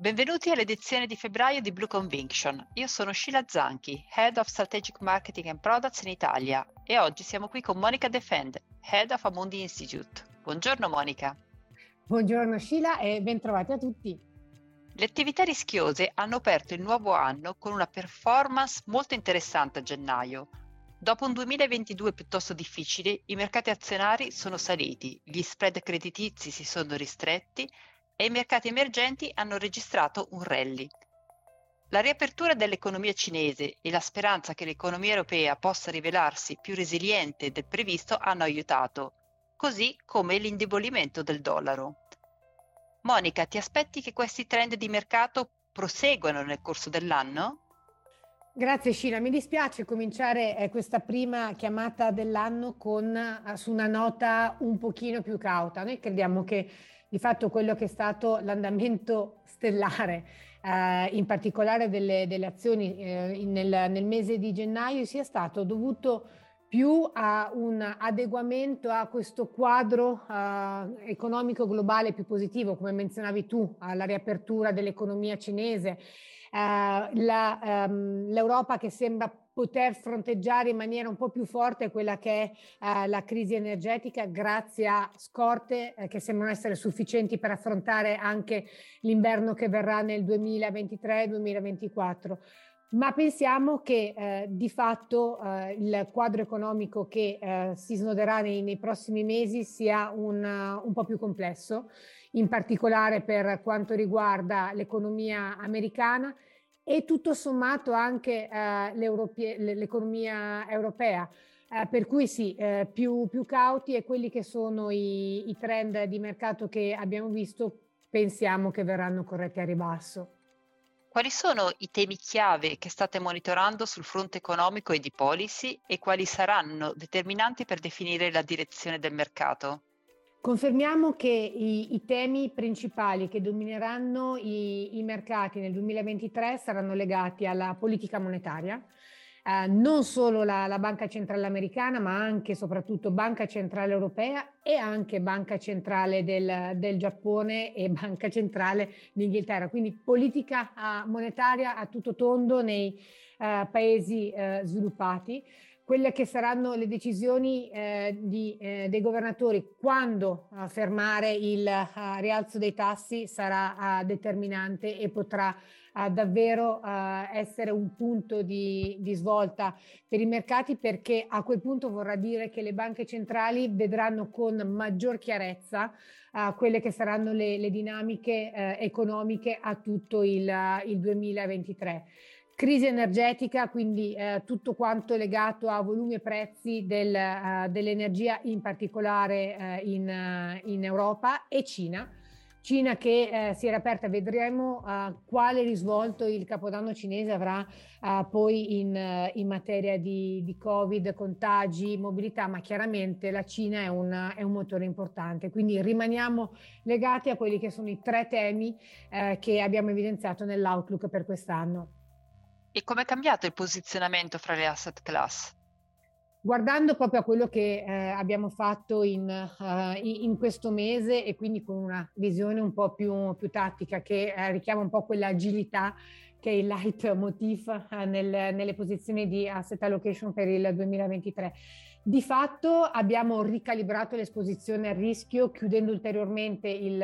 Benvenuti all'edizione di febbraio di Blue Conviction. Io sono Sheila Zanchi, Head of Strategic Marketing and Products in Italia e oggi siamo qui con Monica Defend, Head of Amundi Institute. Buongiorno Monica. Buongiorno Sheila e bentrovati a tutti. Le attività rischiose hanno aperto il nuovo anno con una performance molto interessante a gennaio. Dopo un 2022 piuttosto difficile, i mercati azionari sono saliti, gli spread creditizi si sono ristretti e i mercati emergenti hanno registrato un rally. La riapertura dell'economia cinese e la speranza che l'economia europea possa rivelarsi più resiliente del previsto hanno aiutato, così come l'indebolimento del dollaro. Monica, ti aspetti che questi trend di mercato proseguano nel corso dell'anno? Grazie Scina, mi dispiace cominciare eh, questa prima chiamata dell'anno con, eh, su una nota un pochino più cauta. Noi crediamo che di fatto quello che è stato l'andamento stellare, eh, in particolare delle, delle azioni eh, nel, nel, mese di gennaio, sia stato dovuto più a un adeguamento a questo quadro eh, economico globale più positivo, come menzionavi tu, alla riapertura dell'economia cinese, eh, la, ehm, l'Europa che sembra poter fronteggiare in maniera un po' più forte quella che è eh, la crisi energetica grazie a scorte eh, che sembrano essere sufficienti per affrontare anche l'inverno che verrà nel 2023-2024 ma pensiamo che eh, di fatto eh, il quadro economico che eh, si snoderà nei, nei, prossimi mesi sia un, uh, un, po' più complesso, in particolare per quanto riguarda l'economia americana e tutto sommato anche eh, l'economia europea. Eh, per cui sì, eh, più, più, cauti e quelli che sono i, i trend di mercato che abbiamo visto pensiamo che verranno corretti a ribasso. Quali sono i temi chiave che state monitorando sul fronte economico e di policy e quali saranno determinanti per definire la direzione del mercato? Confermiamo che i, i temi principali che domineranno i, i mercati nel 2023 saranno legati alla politica monetaria, eh, non solo la, la, Banca Centrale Americana, ma anche e soprattutto Banca Centrale Europea e anche Banca Centrale del, del Giappone e Banca Centrale d'Inghilterra. Quindi politica uh, monetaria a tutto tondo nei uh, paesi uh, sviluppati quelle che saranno le decisioni eh, di, eh, dei governatori quando fermare il uh, rialzo dei tassi sarà uh, determinante e potrà uh, davvero essere un punto di, di, svolta per i mercati perché a quel punto vorrà dire che le banche centrali vedranno con maggior chiarezza quelle che saranno le, le dinamiche eh, economiche a tutto il, il 2023 crisi energetica, quindi eh, tutto quanto legato a volumi e prezzi del, uh, dell'energia, in particolare uh, in, uh, in, Europa, e Cina. Cina che si era aperta, vedremo quale risvolto il capodanno cinese avrà poi in, in, materia di, di, Covid, contagi, mobilità, ma chiaramente la Cina è un, è un, motore importante. Quindi rimaniamo legati a quelli che sono i tre temi che abbiamo evidenziato nell'outlook per quest'anno. E come è cambiato il posizionamento fra le asset class? Guardando proprio a quello che eh, abbiamo fatto in, uh, in, questo mese e quindi con una visione un po' più, più tattica che eh, richiama un po' quell'agilità che è il light motif eh, nel, nelle posizioni di asset allocation per il 2023. Di fatto abbiamo ricalibrato l'esposizione al rischio chiudendo ulteriormente il,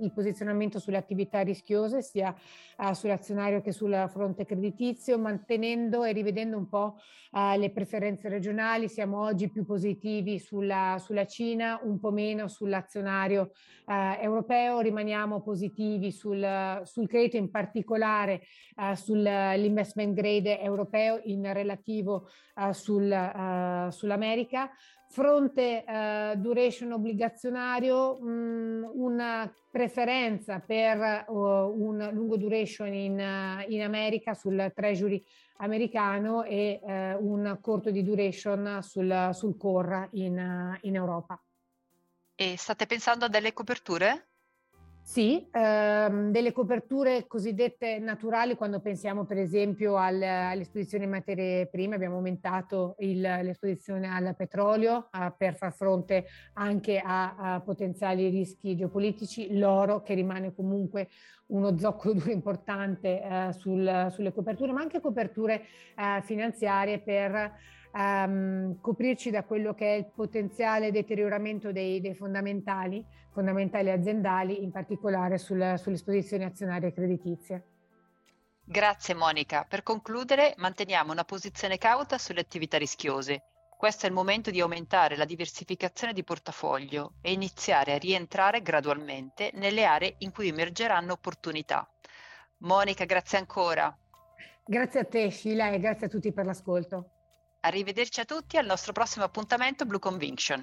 il posizionamento sulle attività rischiose sia uh, sull'azionario che sul fronte creditizio, mantenendo e rivedendo un po' uh, le preferenze regionali. Siamo oggi più positivi sulla, sulla Cina, un po' meno sull'azionario uh, europeo, rimaniamo positivi sul, sul credito, in particolare sull'investment grade europeo in relativo sul, sull'America America, fronte uh, duration obbligazionario, mh, mm, una preferenza per uh, un lungo duration in, uh, in, America sul treasury americano e un corto di duration sul, sul core in, in Europa. E state pensando a delle coperture? Sì, ehm, delle coperture cosiddette naturali quando pensiamo per esempio al, all'esposizione in materie prime, abbiamo aumentato il, l'esposizione al petrolio eh, per far fronte anche a, a, potenziali rischi geopolitici, l'oro che rimane comunque uno zoccolo duro importante eh, sul, sulle coperture, ma anche coperture eh, finanziarie per ehm, coprirci da quello che è il potenziale deterioramento dei, dei fondamentali, fondamentali aziendali, in particolare sul, sulle esposizioni azionarie e creditizie. Grazie Monica. Per concludere, manteniamo una posizione cauta sulle attività rischiose. Questo è il momento di aumentare la diversificazione di portafoglio e iniziare a rientrare gradualmente nelle aree in cui emergeranno opportunità. Monica, grazie ancora. Grazie a te Sheila e grazie a tutti per l'ascolto. Arrivederci a tutti al nostro prossimo appuntamento Blue Conviction.